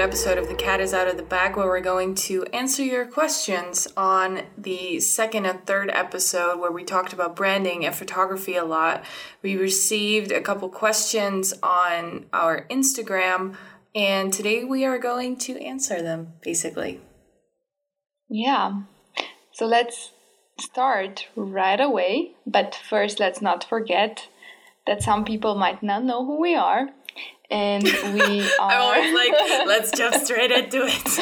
episode of The Cat is Out of the Bag where we're going to answer your questions on the second and third episode where we talked about branding and photography a lot. We received a couple questions on our Instagram and today we are going to answer them basically. Yeah. So let's start right away, but first let's not forget that some people might not know who we are and we are. I'm always like, let's jump straight into it.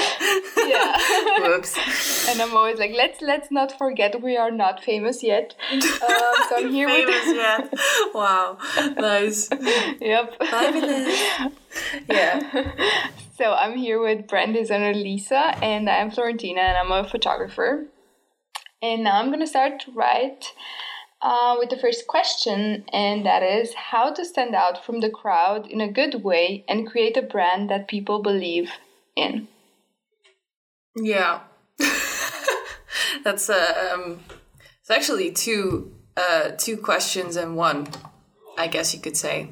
yeah. Whoops. And I'm always like, let's let's not forget we are not famous yet. Uh, so I'm here famous with. yet? Wow, nice. Yep. yeah. So I'm here with brand designer Lisa, and I'm Florentina, and I'm a photographer. And now I'm gonna start right uh, with the first question, and that is how to stand out from the crowd in a good way and create a brand that people believe in. Yeah, that's uh, um, it's actually two uh, two questions in one, I guess you could say.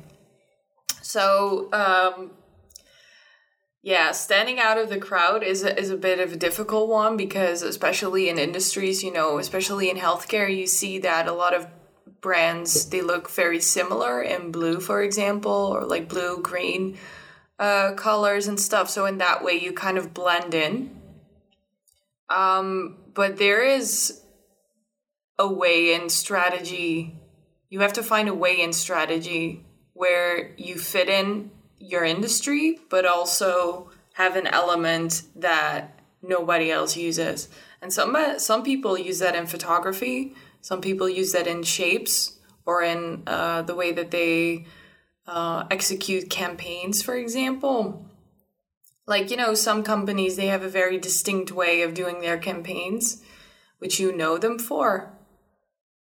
So um, yeah, standing out of the crowd is a, is a bit of a difficult one because especially in industries, you know, especially in healthcare, you see that a lot of brands they look very similar in blue, for example, or like blue, green uh, colors and stuff. So in that way, you kind of blend in. Um, but there is a way in strategy. You have to find a way in strategy where you fit in your industry, but also have an element that nobody else uses. And some some people use that in photography. Some people use that in shapes or in uh, the way that they uh, execute campaigns, for example. Like you know, some companies they have a very distinct way of doing their campaigns, which you know them for.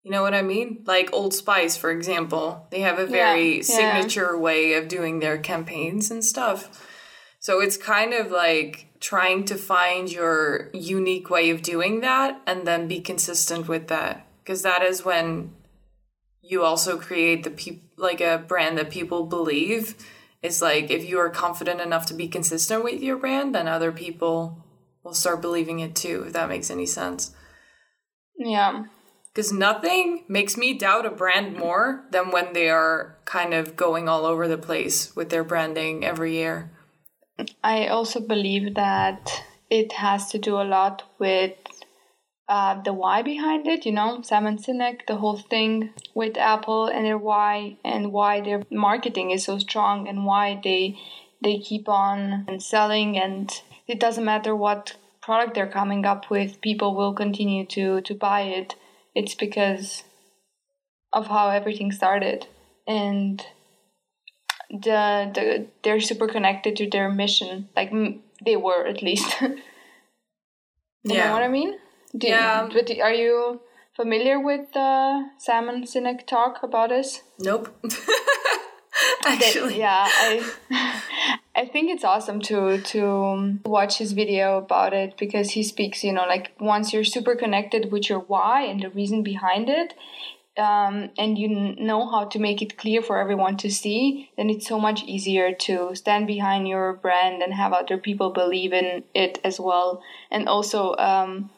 You know what I mean? Like Old Spice, for example, they have a very yeah, signature yeah. way of doing their campaigns and stuff. So it's kind of like trying to find your unique way of doing that and then be consistent with that. Because that is when you also create the people like a brand that people believe. It's like if you are confident enough to be consistent with your brand, then other people will start believing it too, if that makes any sense. Yeah because nothing makes me doubt a brand more than when they are kind of going all over the place with their branding every year. I also believe that it has to do a lot with uh, the why behind it. You know, Simon Sinek, the whole thing with Apple and their why and why their marketing is so strong and why they they keep on and selling and it doesn't matter what product they're coming up with, people will continue to to buy it it's because of how everything started. And the, the they're super connected to their mission. Like they were at least. You yeah. know what i mean? Do yeah. but are you familiar with uh, the Simon Sinek talk about this? nope. Actually. yeah i I think it's awesome to to watch his video about it because he speaks, you know, like once you're super connected with your why and the reason behind it, um, and you know how to make it clear for everyone to see, then it's so much easier to stand behind your brand and have other people believe in it as well. And also, um,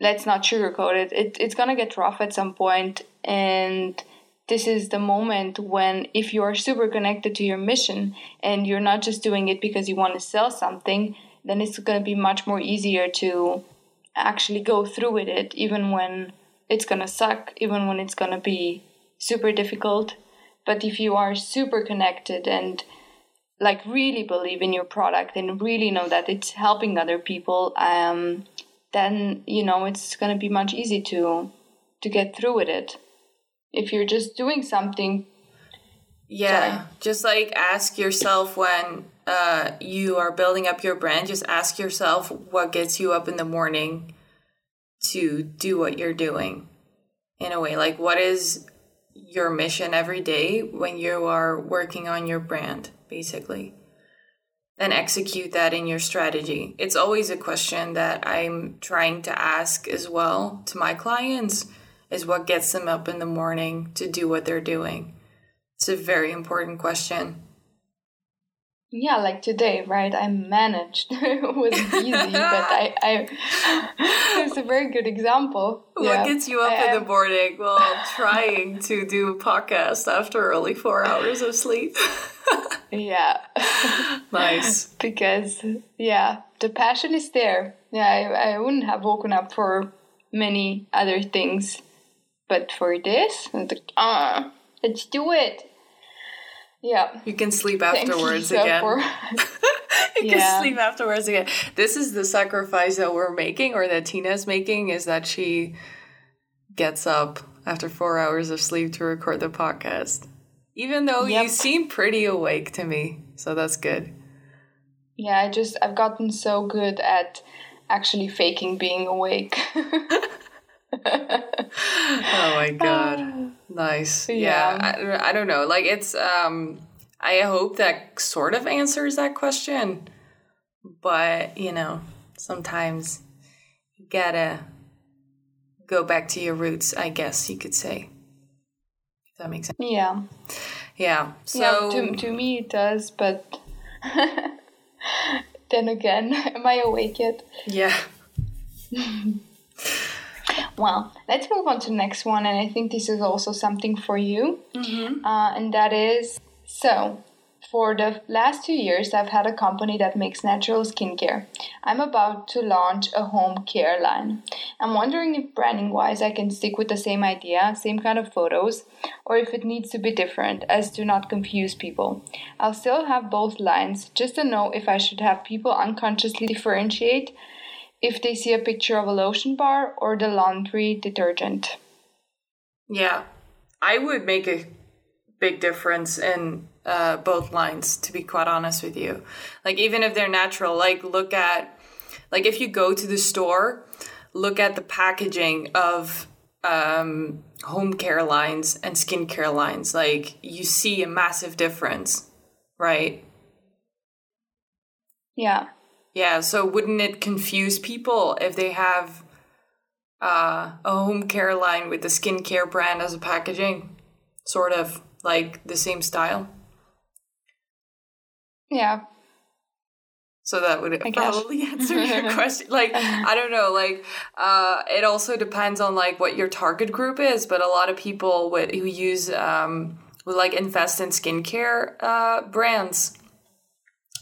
let's not sugarcoat it. it. It's gonna get rough at some point, and this is the moment when if you are super connected to your mission and you're not just doing it because you want to sell something then it's going to be much more easier to actually go through with it even when it's going to suck even when it's going to be super difficult. But if you are super connected and like really believe in your product and really know that it's helping other people um, then you know it's going to be much easier to to get through with it if you're just doing something yeah sorry. just like ask yourself when uh, you are building up your brand just ask yourself what gets you up in the morning to do what you're doing in a way. Like what is your mission every day when you are working on your brand basically? And execute that in your strategy. It's always a question that i'm trying to ask as well to my clients is what gets them up in the morning to do what they're doing? It's a very important question. yeah, like today, right? I managed. it wasn't easy, but I, I it's a very good example. What yeah. gets you up I, in the um, morning while trying to do a podcast after only four hours of sleep? yeah. nice. because yeah, the passion is there. Yeah, I, I wouldn't have woken up for many other things, but for this, like, ah, let's do it. Yeah. You can sleep afterwards again. For... you yeah. can sleep afterwards again. This is the sacrifice that we're making, or that Tina's making, is that she gets up after four hours of sleep to record the podcast. Even though yep. you seem pretty awake to me. So that's good. Yeah, I just, I've gotten so good at actually faking being awake. oh my god. Nice. Yeah, yeah. I, I, don't know. Like it's um i hope that sort of answers that question but you know sometimes you gotta go back to your roots i guess you could say if that makes sense. Yeah. Yeah so yeah, to, to me it does but then again am i awake yet? Yeah well, let's move on to the next one, and I think this is also something for you, mm-hmm. uh, and that is so. For the last two years, I've had a company that makes natural skincare. I'm about to launch a home care line. I'm wondering if branding wise I can stick with the same idea, same kind of photos, or if it needs to be different as to not confuse people. I'll still have both lines just to know if I should have people unconsciously differentiate if they see a picture of a lotion bar or the laundry detergent. Yeah, I would make a big difference in uh, both lines, to be quite honest with you. Like, even if they're natural, like, look at, like, if you go to the store, look at the packaging of um, home care lines and skincare lines. Like, you see a massive difference, right? Yeah. Yeah, so wouldn't it confuse people if they have uh, a home care line with the skincare brand as a packaging? Sort of like the same style? Yeah. So that would probably answer your question. Like, I don't know, like, uh, it also depends on like what your target group is, but a lot of people with, who use, um, who like invest in skincare uh, brands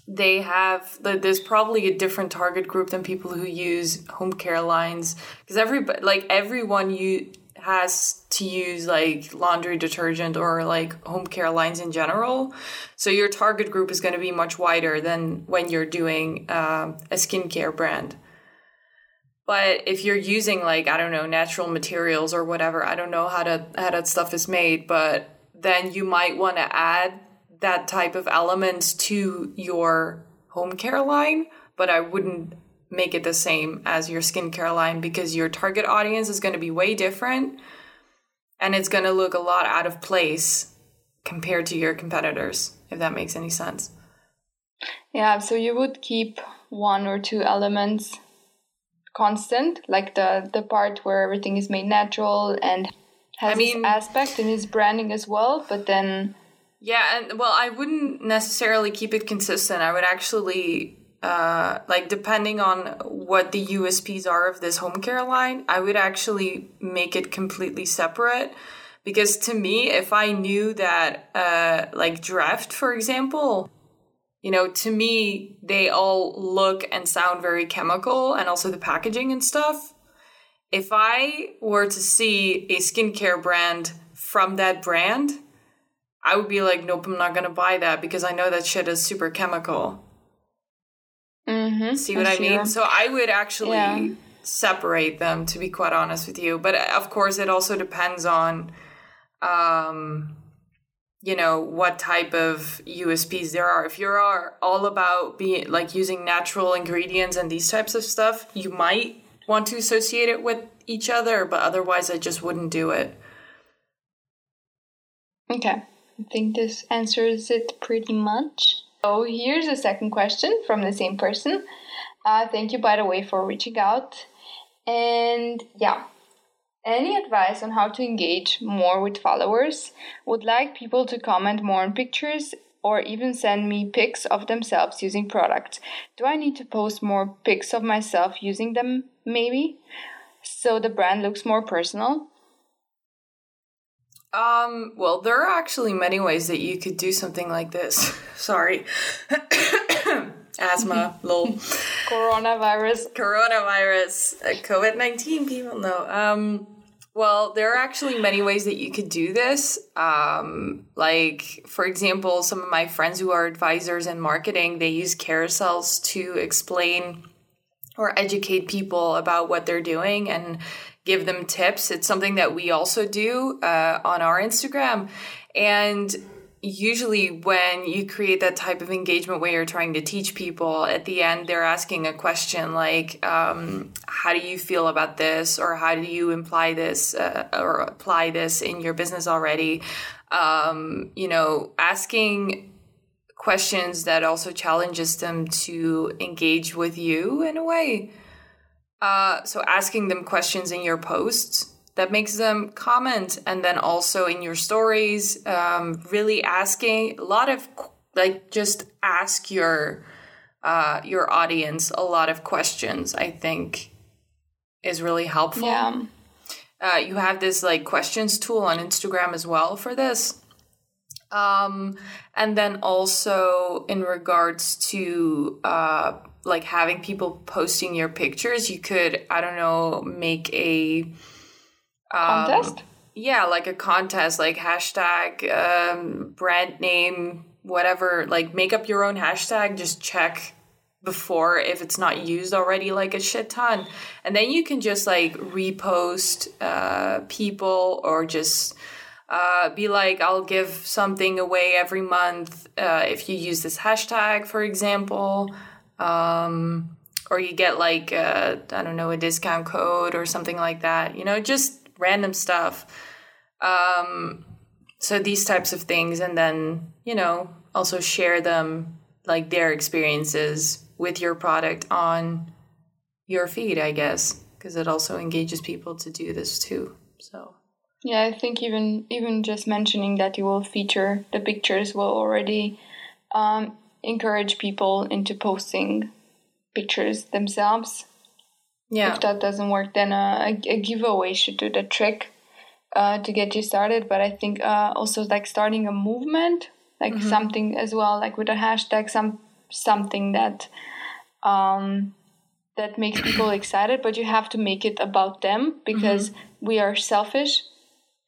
they have there's probably a different target group than people who use home care lines. Because every like everyone you has to use like laundry detergent or like home care lines in general. So your target group is going to be much wider than when you're doing um, a skincare brand. But if you're using like i don't know natural materials or whatever i don't know how to how that stuff is made but then you might want to add that type of elements to your home care line, but I wouldn't make it the same as your skincare line because your target audience is going to be way different and it's going to look a lot out of place compared to your competitors, if that makes any sense. Yeah, so you would keep one or two elements constant, like the the part where everything is made natural and has I mean, this aspect in his branding as well, but then yeah, and well, I wouldn't necessarily keep it consistent. I would actually uh, like depending on what the USPs are of this home care line, I would actually make it completely separate. Because to me, if I knew that, uh, like Dreft, for example, you know, to me, they all look and sound very chemical and also the packaging and stuff. If I were to see a skincare brand from that brand, I would be like, nope, I'm not gonna buy that because I know that shit is super chemical. Mm-hmm. See what I, mean? So I would actually yeah. separate them, to be quite honest with you. But uh, of course, it also depends on, um, you know, what type of USPs there are. If you are all about being like using natural ingredients and these types of stuff, you might want to associate it with each other, but otherwise, I just wouldn't do it. Okay. I think this answers it pretty much. So here's a second question from the same person. Uh, thank you, by the way, for reaching out. And yeah, any advice on how to engage more with followers? Would like people to comment more on pictures or even send me pics of themselves using products. Do I need to post more pics of myself using them, maybe? So the brand looks more personal? Um, well, there are actually many ways that you could do something like this. Sorry. Asthma, lol. Coronavirus. Coronavirus. Uh, COVID 19, people know. Um, well, there are actually many ways that you could do this. Um, like, for example, some of my friends who are advisors in marketing, they use carousels to explain or educate people about what they're doing and give them tips. It's something that we also do uh, on our Instagram. And usually when you create that type of engagement where you're trying to teach people at the end they're asking a question like um, how do you feel about this or how do you imply this uh, or apply this in your business already um, you know asking questions that also challenges them to engage with you in a way uh, so asking them questions in your posts that makes them comment and then also in your stories um, really asking a lot of like just ask your uh, your audience a lot of questions i think is really helpful. Yeah. Uh, you have this like questions tool on instagram as well for this. Um, and then also in regards to uh, like having people posting your pictures you could i don't know make a um, contest? Yeah, like a contest, like hashtag um, brand name, whatever. Like make up your own hashtag. Just check before if it's not used already like a shit ton and then you can just like repost uh, people or just uh, be like i'll give something away every month uh, if you use this hashtag for example um, or you get like uh, I don't know a discount code or something like that you know just random stuff. Um, so these types of things, and then you know also share them like their experiences with your product on your feed, I guess, because it also engages people to do this too. So yeah, I think even even just mentioning that you will feature the pictures will already um, encourage people into posting pictures themselves yeah. If that doesn't work, then uh, a, a giveaway should do the trick uh, to get you started. But I think uh, also like starting a movement, like mm-hmm. something as well, like with a hashtag, some something that um, that makes people excited. But you have to make it about them because mm-hmm. we are selfish.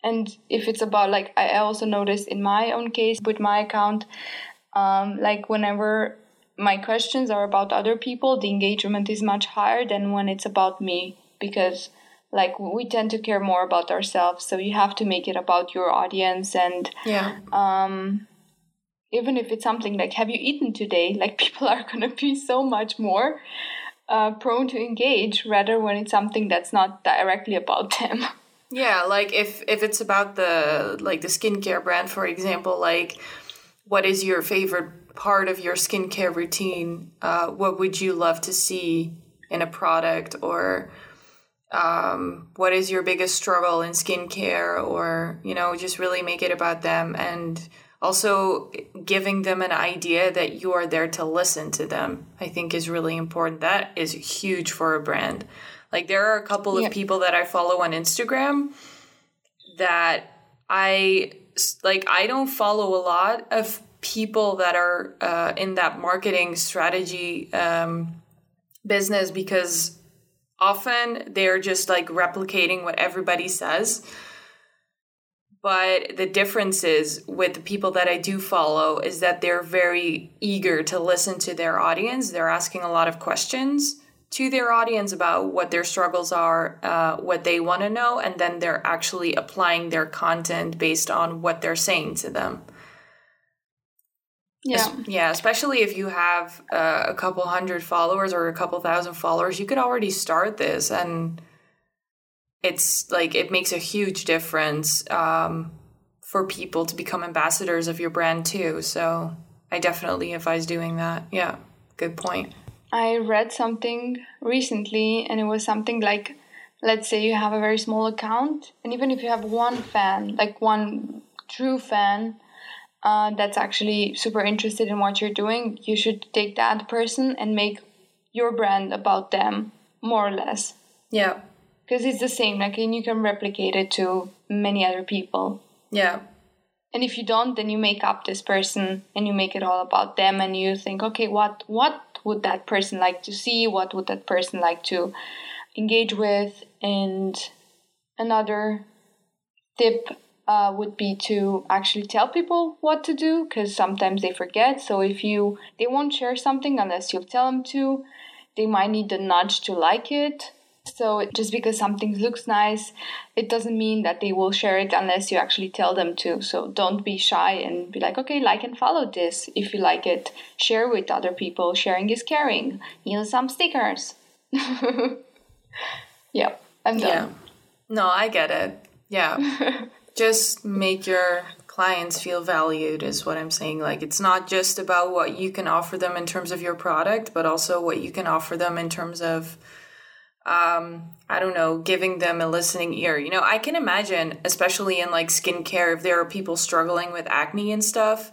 And if it's about like I also noticed in my own case with my account, um, like whenever my questions are about other people, the engagement is much higher than when it's about me because like we tend to care more about ourselves. So you have to make it about your audience and yeah. um even if it's something like have you eaten today? Like people are going to be so much more uh, prone to engage rather when it's something that's not directly about them. Yeah like if if it's about the like the skincare brand for example like what is your favorite part of your skincare routine? Uh, what would you love to see in a product, or um, what is your biggest struggle in skincare? Or you know, just really make it about them, and also giving them an idea that you are there to listen to them. I think is really important. That is huge for a brand. Like there are a couple of people that I follow on Instagram that I like I don't follow a lot of people that are uh, in that marketing strategy um, business because often they're just like replicating what everybody says. But the difference is with the people that I do follow is that they're very eager to listen to their audience. They're asking a lot of questions to their audience about what their struggles are, uh, what they want to know, and then they're actually applying their content based on what they're saying to them. Yeah. Yeah, especially if you have uh, a couple hundred followers or a couple thousand followers, you could already start this and it's like it makes a huge difference um, for people to become ambassadors of your brand too. So I definitely advise doing that. Yeah, good point. I read something recently and it was something like let's say you have a very small account and even if you have one fan, like one true fan, uh, that's actually super interested in what you're doing, you should take that person and make your brand about them, more or less. Yeah. Because it's the same, like, and you can replicate it to many other people. Yeah. And if you don't, then you make up this person and you make it all about them, and you think, okay, what what would that person like to see? What would that person like to engage with? And another tip uh, would be to actually tell people what to do because sometimes they forget. So if you they won't share something unless you tell them to, they might need the nudge to like it. So just because something looks nice, it doesn't mean that they will share it unless you actually tell them to. So don't be shy and be like, okay, like and follow this if you like it. Share with other people. Sharing is caring. Use some stickers. yeah, I'm done. Yeah. No, I get it. Yeah. just make your clients feel valued is what I'm saying. Like it's not just about what you can offer them in terms of your product, but also what you can offer them in terms of um, I don't know, giving them a listening ear. You know, I can imagine, especially in like skincare, if there are people struggling with acne and stuff,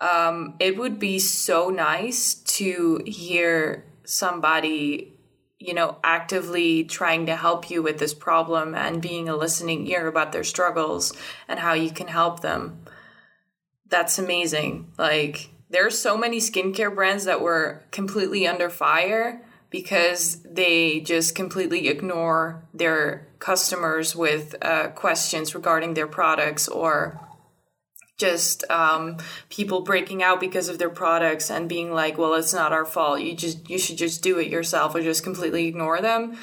um, it would be so nice to hear somebody you know, actively trying to help you with this problem and being a listening ear about their struggles and how you can help them. That's amazing. Like, there's so many skincare brands that were completely under fire because they just completely ignore their customers with uh, questions regarding their products or just um, people breaking out because of their products and being like, "Well, it's not our fault. You just you should just do it yourself," or just completely ignore them.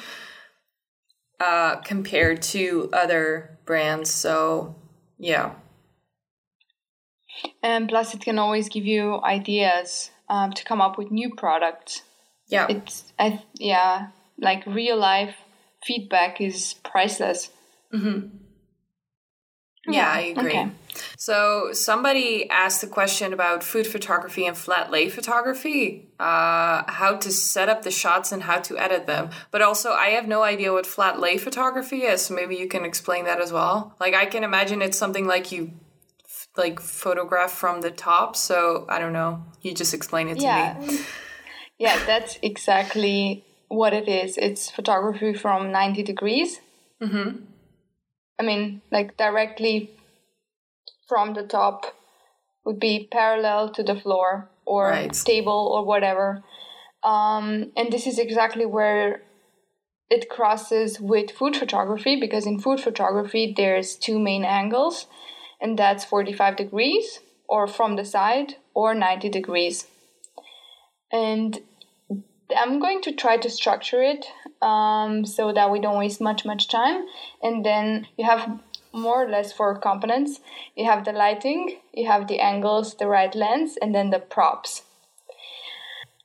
Uh, compared to other brands, so yeah. And plus, it can always give you ideas um, to come up with new products. Yeah, it's I yeah, like real life feedback is priceless. Mm-hmm. Yeah, I agree. Okay. So somebody asked the question about food photography and flat lay photography, uh, how to set up the shots and how to edit them. But also, I have no idea what flat lay photography is. So maybe you can explain that as well. Like I can imagine it's something like you like photograph from the top. So I don't know. You just explain it yeah. to me. Yeah, that's exactly what it is. It's photography from 90 degrees. Mm-hmm. I mean, like directly from the top would be parallel to the floor or right. table or whatever. Um, and this is exactly where it crosses with food photography because in food photography there's two main angles and that's 45 degrees or from the side or 90 degrees. And I'm going to try to structure it um, so that we don't waste much much time. And then you have more or less four components. You have the lighting, you have the angles, the right lens, and then the props.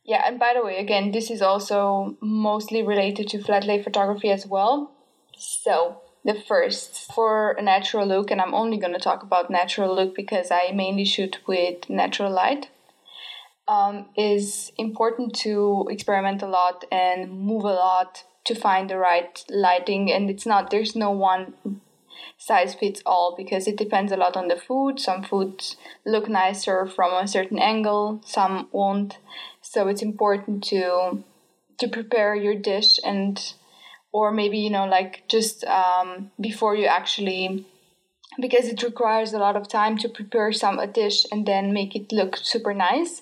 Yeah, and by the way, again, this is also mostly related to flat lay photography as well. So, the first for a natural look, and I'm only going to talk about natural look because I mainly shoot with natural light um, is important to experiment a lot and move a lot to find the right lighting. And it's not there's no one size fits all because it depends a lot on the food. Some foods look nicer from a certain angle some won't. So it's important to to prepare your dish and or maybe you know like just um, before you actually because it requires a lot of time to prepare some a dish and then make it look super nice.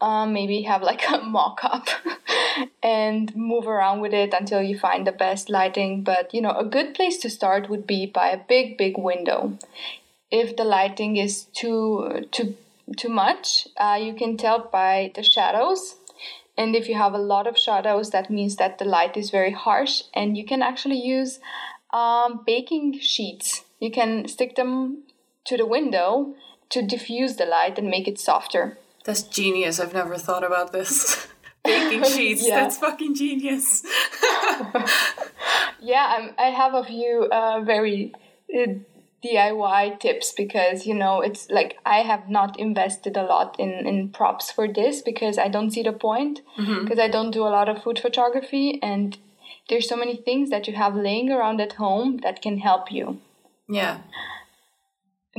Um, maybe have like a mock-up and move around with it until you find the best lighting. But you know a good place to start would be by a big big window. If the lighting is too too too much uh, you can tell by the shadows. And if you have a lot of shadows that means that the light is very harsh and you can actually use um, baking sheets you can stick them to the window to diffuse the light and make it softer. That's genius. I've never thought about this. Baking sheets. yeah. That's fucking genius. yeah, I'm, i have a few uh, very uh, DIY tips because you know it's like I have not invested a lot in in props for this because I don't see the point because mm-hmm. I don't do a lot of food photography and there's so many things that you have laying around at home that can help you. Yeah.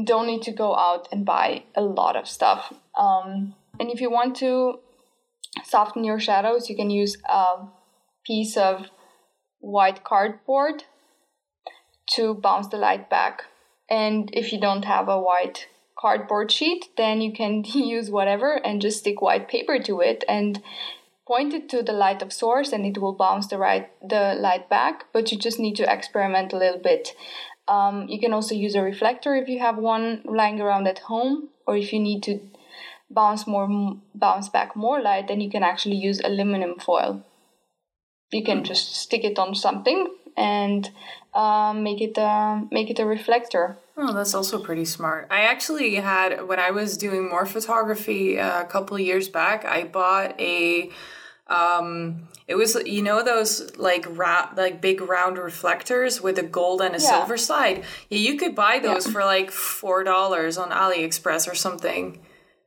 don't need to go out and buy a lot of stuff. Um, and if you want to soften your shadows, you can use a piece of white cardboard to bounce the light back. And if you don't have a white cardboard sheet, then you can use whatever and just stick white paper to it and point it to the light of source and it will bounce the right the light back but you just need to experiment a little bit um, you can also use a reflector if you have one lying around at home or if you need to bounce more bounce back more light then you can actually use aluminum foil you can just stick it on something and um, make it a, make it a reflector Oh, that's also pretty smart. I actually had when I was doing more photography uh, a couple years back. I bought a. Um, it was you know those like ra- like big round reflectors with a gold and a yeah. silver side. Yeah, you could buy those yeah. for like four dollars on AliExpress or something.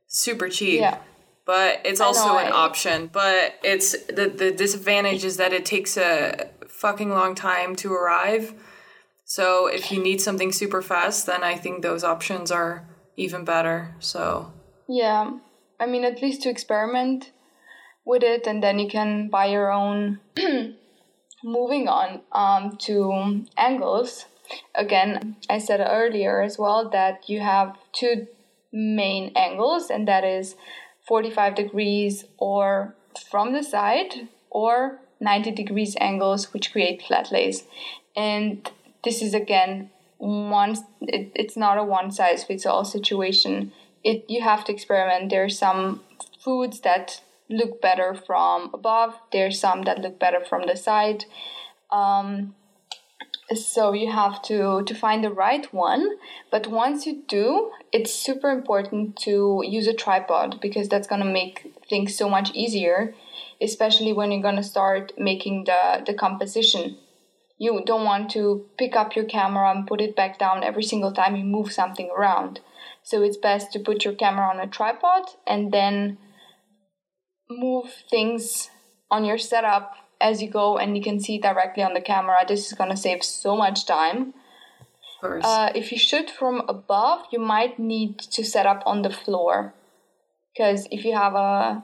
Super cheap. Yeah. But it's also know, an I... option. But it's the the disadvantage is that it takes a fucking long time to arrive so if you need something super fast, then I think those options are even better. So yeah, I mean at least to experiment with it, and then you can buy your own. Moving on um, to angles. Again, I said earlier as well that you have two main angles, and that is 45 degrees or from the side or 90 degrees angles, which create flat lays. And this is again one it, it's not a one size fits all situation it you have to experiment there's some foods that look better from above. There's some that look better from the side. Um, so you have to to find the right one. But once you do it's super important to use a tripod because that's going to make things so much easier especially when you're going to start making the the composition. You don't want to pick up your camera and put it back down every single time you move something around. So it's best to put your camera on a tripod and then move things on your setup as you go and you can see directly on the camera. This is going to save so much time. Uh, if you shoot from above, you might need to set up on the floor. Because if you have a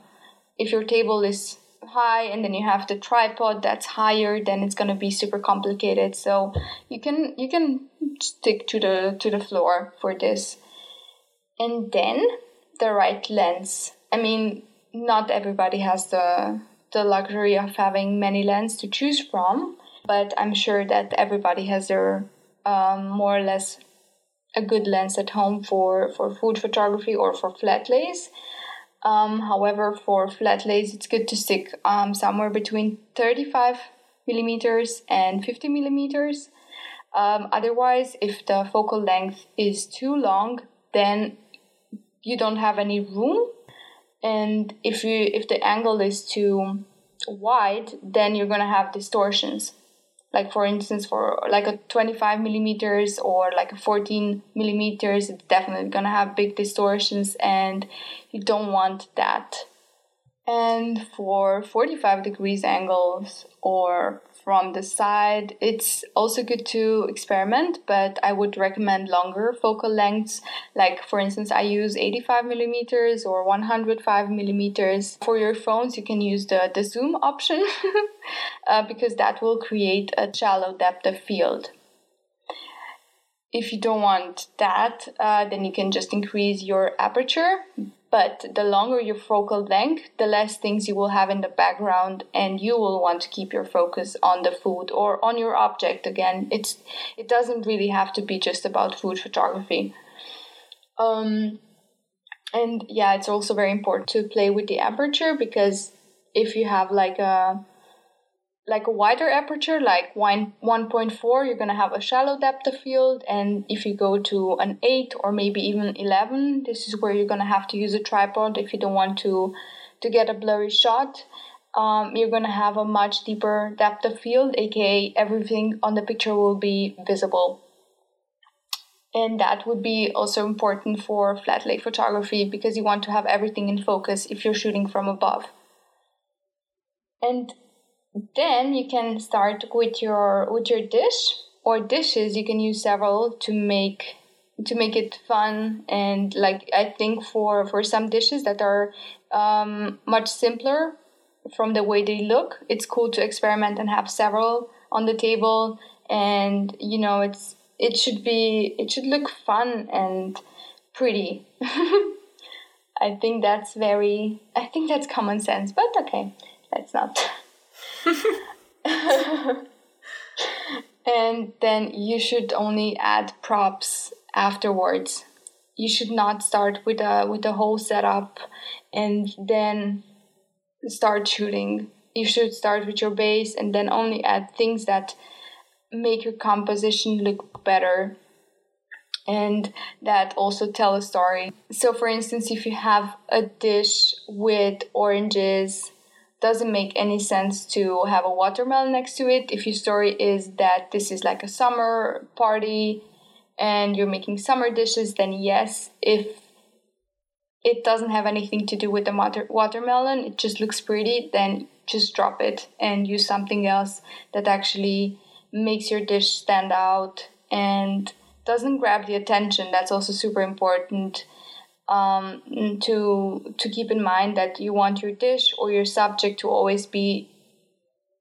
if your table is high and then you have the tripod that's higher then it's going to be super complicated. So you can you can stick to the to the floor for this. And then the right lens. I mean not everybody has the the luxury of having many lenses to choose from but i'm sure that everybody has their um, more or less a good lens at home for for food photography or for flat lays um, however, for flat lays, it's good to stick um, somewhere between 35 millimeters and 50 millimeters. Um, otherwise, if the focal length is too long, then you don't have any room. And if you if the angle is too wide, then you're gonna have distortions. Like for instance for like a 25 millimeters or like a 14 millimeters it's definitely gonna have big distortions and you don't want that. And for 45 degrees angles or from the side. It's also good to experiment, but I would recommend longer focal lengths. Like, for instance, I use 85 millimeters or 105 millimeters. For your phones, you can use the, the zoom option uh, because that will create a shallow depth of field. If you don't want that, uh, then you can just increase your aperture but the longer your focal length, the less things you will have in the background, and you will want to keep your focus on the food or on your object again. It's it doesn't really have to be just about food photography. Um, and yeah, it's also very important to play with the aperture because if you have like a like a wider aperture, like 1, 1.4, you're going to have a shallow depth of field. And if you go to an 8 or maybe even 11, this is where you're going to have to use a tripod if you don't want to, to get a blurry shot. Um, you're going to have a much deeper depth of field, aka everything on the picture will be visible. And that would be also important for flat lay photography because you want to have everything in focus if you're shooting from above. And then you can start with your with your dish or dishes. You can use several to make to make it fun and like I think for for some dishes that are um, much simpler from the way they look, it's cool to experiment and have several on the table and you know it's it should be it should look fun and pretty. I think that's very I think that's common sense, but okay, that's not. and then you should only add props afterwards. You should not start with a with the whole setup and then start shooting. You should start with your base and then only add things that make your composition look better and that also tell a story. So for instance, if you have a dish with oranges doesn't make any sense to have a watermelon next to it. If your story is that this is like a summer party and you're making summer dishes then yes. If it doesn't have anything to do with the water- watermelon it just looks pretty then just drop it and use something else that actually makes your dish stand out and doesn't grab the attention. That's also super important um, to to keep in mind that you want your dish or your subject to always be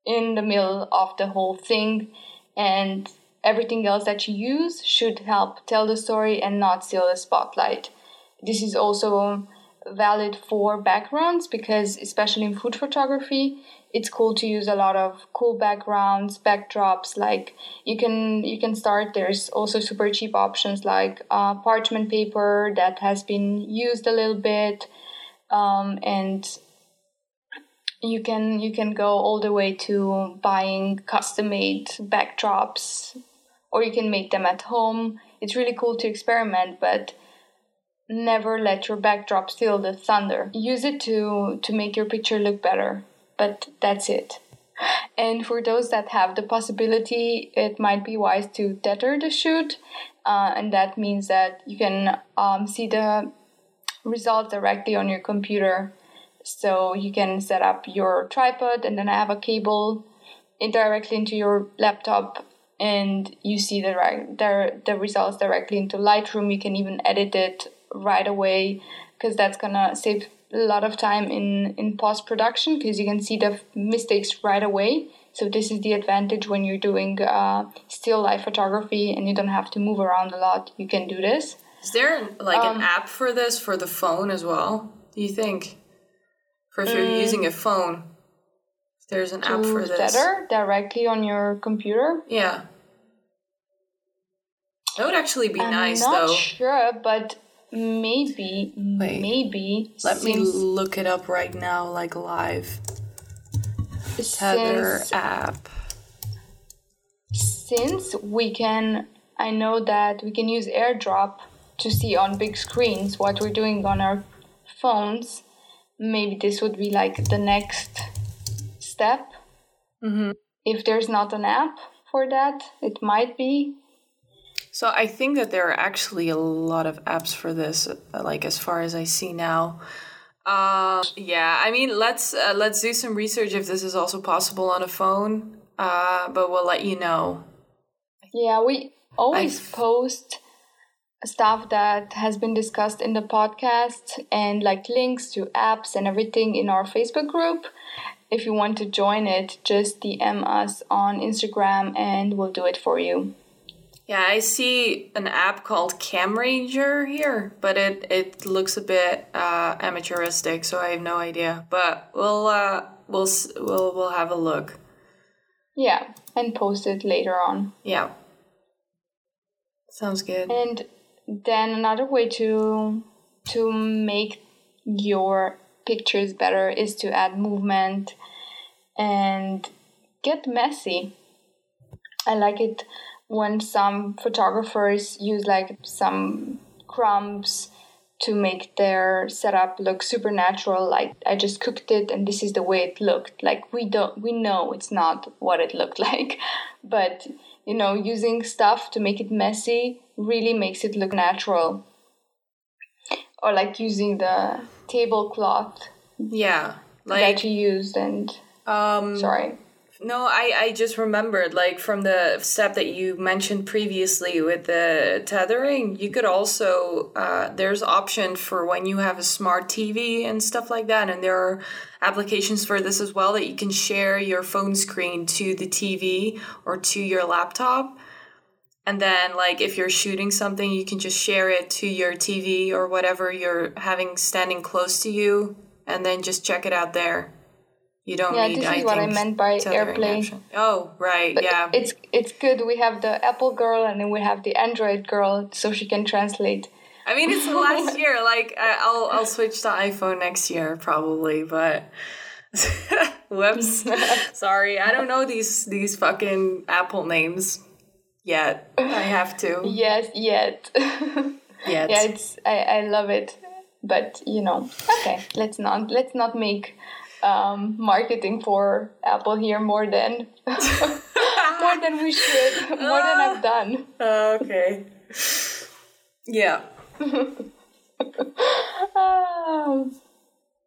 in the middle of the whole thing. And everything else that you use should help tell the story and not steal the spotlight. This is also valid for backgrounds because especially in food photography it's cool to use a lot of cool backgrounds backdrops like you can you can start there's also super cheap options like uh, parchment paper that has been used a little bit um, and you can you can go all the way to buying custom made backdrops or you can make them at home. It's really cool to experiment but never let your backdrop steal the thunder use it to to make your picture look better but that's it. And for those that have the possibility, it might be wise to tether the shoot, uh, and that means that you can um, see the results directly on your computer. So you can set up your tripod and then I have a cable directly into your laptop and you see the, the, the results directly into Lightroom. You can even edit it right away because that's gonna save a lot of time in in post production because you can see the mistakes right away. So this is the advantage when you're doing uh, still life photography and you don't have to move around a lot. You can do this. Is there like um, an app for this for the phone as well? Do you think? For if you're um, using a phone, there's an app for this. Better directly on your computer. Yeah. That would actually be I'm nice, not though. Sure, but maybe Wait, maybe let me look it up right now like live. Tether app. Since we can i know that we can use airdrop to see on big screens what we're doing on our phones maybe this would be like the next step. Mm-hmm. if there's not an app for that it might be so I think that there are actually a lot of apps for this, uh, like as far as I see now. Uh, yeah, I mean, let's uh, let's do some research if this is also possible on a phone. Uh, but we'll let you know. Yeah, we always I've... post stuff that has been discussed in the podcast and like links to apps and everything in our Facebook group. If you want to join it, just DM us on Instagram and we'll do it for you. Yeah, I see an app called CamRanger here, but it it looks a bit uh, amateuristic, so I have no idea. But we'll uh, we'll we'll we'll have a look. Yeah, and post it later on. Yeah. Sounds good. And then another way to to make your pictures better is to add movement and get messy. I like it when some photographers use like some crumbs to make their setup look supernatural like i just cooked it and this is the way it looked. Like we don't we know it's not what it looked like but you know using stuff to make it messy really makes it look natural. Or like using the tablecloth yeah like that you used and um sorry No, I, I just remembered, like, from the step that you mentioned previously with the tethering, you could also, uh, there's option for when you have a smart TV and stuff like that, and there are applications for this as well that you can share your phone screen to the TV or to your laptop. And then, like, if you're shooting something, you can just share it to your TV or whatever you're having standing close to you, and then just check it out there. You don't yeah, need. this is I what I meant by AirPlay. Oh, right, But yeah. it's it's good. We have the Apple girl and then we have the Android girl, so she can translate. I mean, it's the last year. Like, I'll I'll switch to iPhone next year probably, but whoops, sorry, I don't know these these fucking Apple names yet. I have to Yes, yet. yet. yeah, it's I, I love it, but you know, okay, let's not let's not make um, marketing for Apple here more than more than we should, more than I've done. okay. Yeah. Um,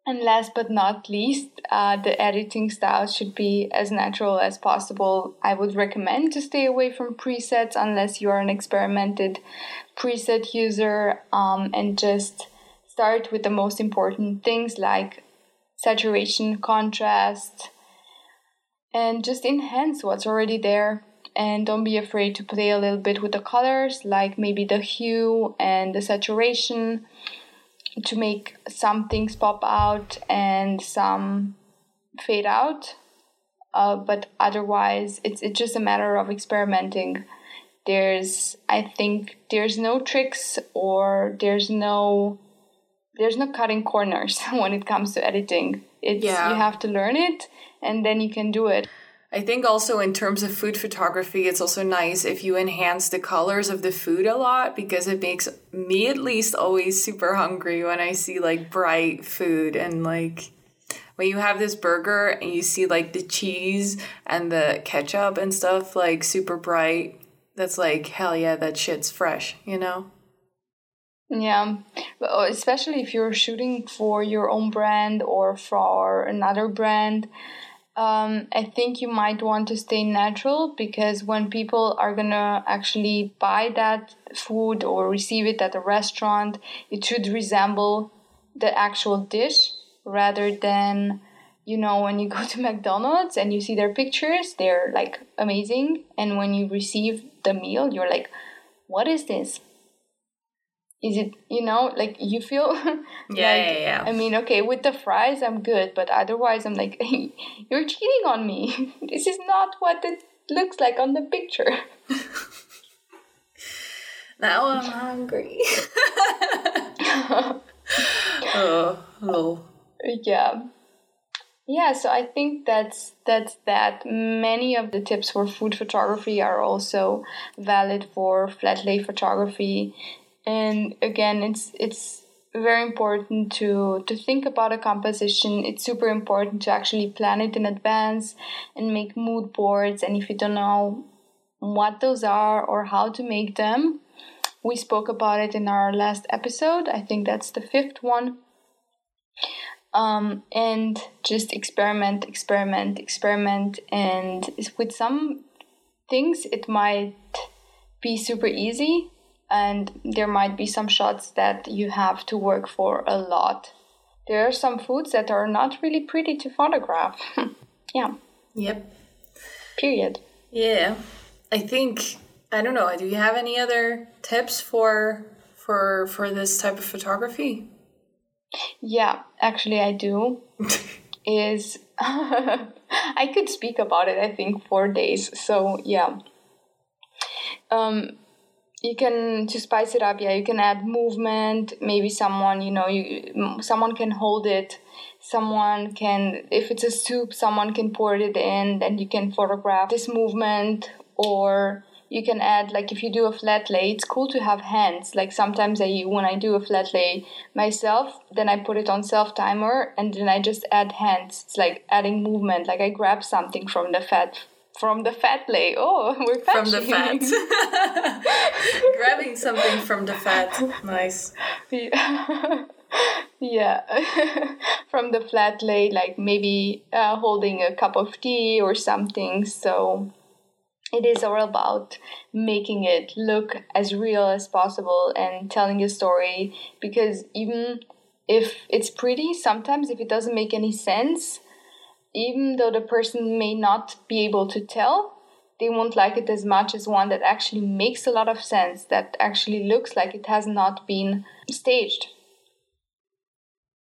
and last but not least, uh, the editing style should be as natural as possible. I would recommend to stay away from presets unless you are an experimented preset user um, and just start with the most important things like saturation, contrast, and just enhance what's already there. And don't be afraid to play a little bit with the colors, like maybe the hue and the saturation to make some things pop out and some fade out. Uh, but otherwise, it's it's just a matter of experimenting. There's, I think, there's no tricks or there's no there's no cutting corners when it comes to editing. It's Yeah. you have to learn it and then you can do it. I think also in terms of food photography, it's also nice if you enhance the colors of the food a lot because it makes me at least always super hungry when I see like bright food and like when you have this burger and you see like the cheese and the ketchup and stuff like super bright. That's like hell yeah, that shit's fresh, you know? Yeah, uh, especially if you're shooting for your own brand or for another brand. Um, I think you might want to stay natural because when people are gonna actually buy that food or receive it at a restaurant, it should resemble the actual dish rather than, you know, when you go to McDonald's and you see their pictures, they're like amazing. And when you receive the meal, you're like, what is this? Is it, you know, like you feel Yeah, like, yeah, yeah. I mean, okay, with the fries, I'm good, but otherwise, I'm like, you're cheating on me. this is not what it looks like on the picture. Now I'm hungry. oh, oh. yeah. Yeah, so I think that's that's that. Many of the tips for food photography are also valid for flat lay photography. And again, it's it's very important to to think about a composition. It's super important to actually plan it in advance and make mood boards. And if you don't know what those are or how to make them, we spoke about it in our last episode. I think that's the fifth one. Um, and just experiment, experiment, experiment. And with some things, it might be super easy, and there might be some shots that you have to work for a lot. There are some foods that are not really pretty to photograph. yeah, Yep. period. Yeah. I think I don't know, do you have any other tips for for for this type of photography? Yeah, actually, I do. is I could speak about it. I think 4 days. So yeah. Um, you can to spice it up. Yeah, you can add movement. Maybe someone you know you someone can hold it. Someone can if it's a soup, someone can pour it in. Then you can photograph this movement or you can add like if you do a flat lay it's cool to have hands like sometimes i when i do a flat lay myself then i put it on self timer and then i just add hands it's like adding movement like i grab something from the fat from the fat lay oh we're fat From the fat. Grabbing something from the fat. Nice. Yeah. yeah from the flat lay like maybe uh, holding a cup of tea or something so it is all about making it look as real as possible and telling a story because even if it's pretty sometimes if it doesn't make any sense even though the person may not be able to tell they won't like it as much as one that actually makes a lot of sense that actually looks like it has not been staged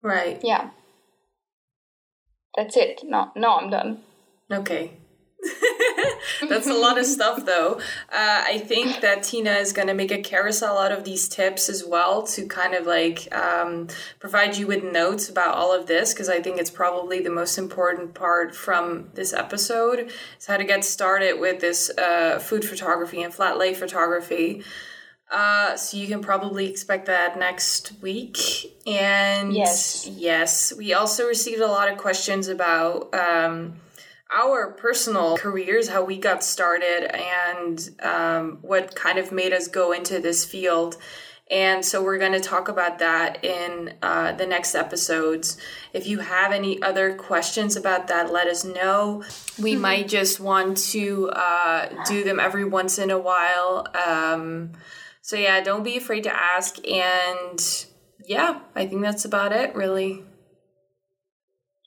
Right. yeah that's it no no i'm done Okay. That's a lot of stuff, though. Uh, I think that Tina is going to make a carousel out of these tips as well to kind of like um, provide you with notes about all of this because I think it's probably the most important part from this episode is how to get started with this uh, food photography and flat lay photography. Uh, so you can probably expect that next week. And Yes. yes, we also received a lot of questions about. Um, our personal careers, how we got started, and um, what kind of made us go into this field. And so we're going to talk about that in uh, the next episodes. If you have any other questions about that, let us know. We might just want to uh, do them every once in a while. Um, so, yeah, don't be afraid to ask. And yeah, I think that's about it, really.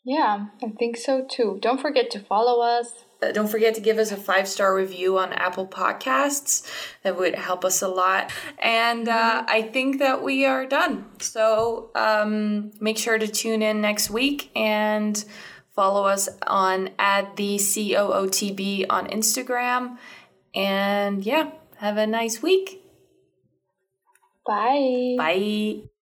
Yeah i think so too don't forget to follow us Uh, don't forget to give us a five star review on Apple Podcasts. That would help us a lot. And uh, I think that we are done. So um, make sure to tune in next week and follow us on at the COOTB on Instagram. And yeah, have a nice week. bye Bye.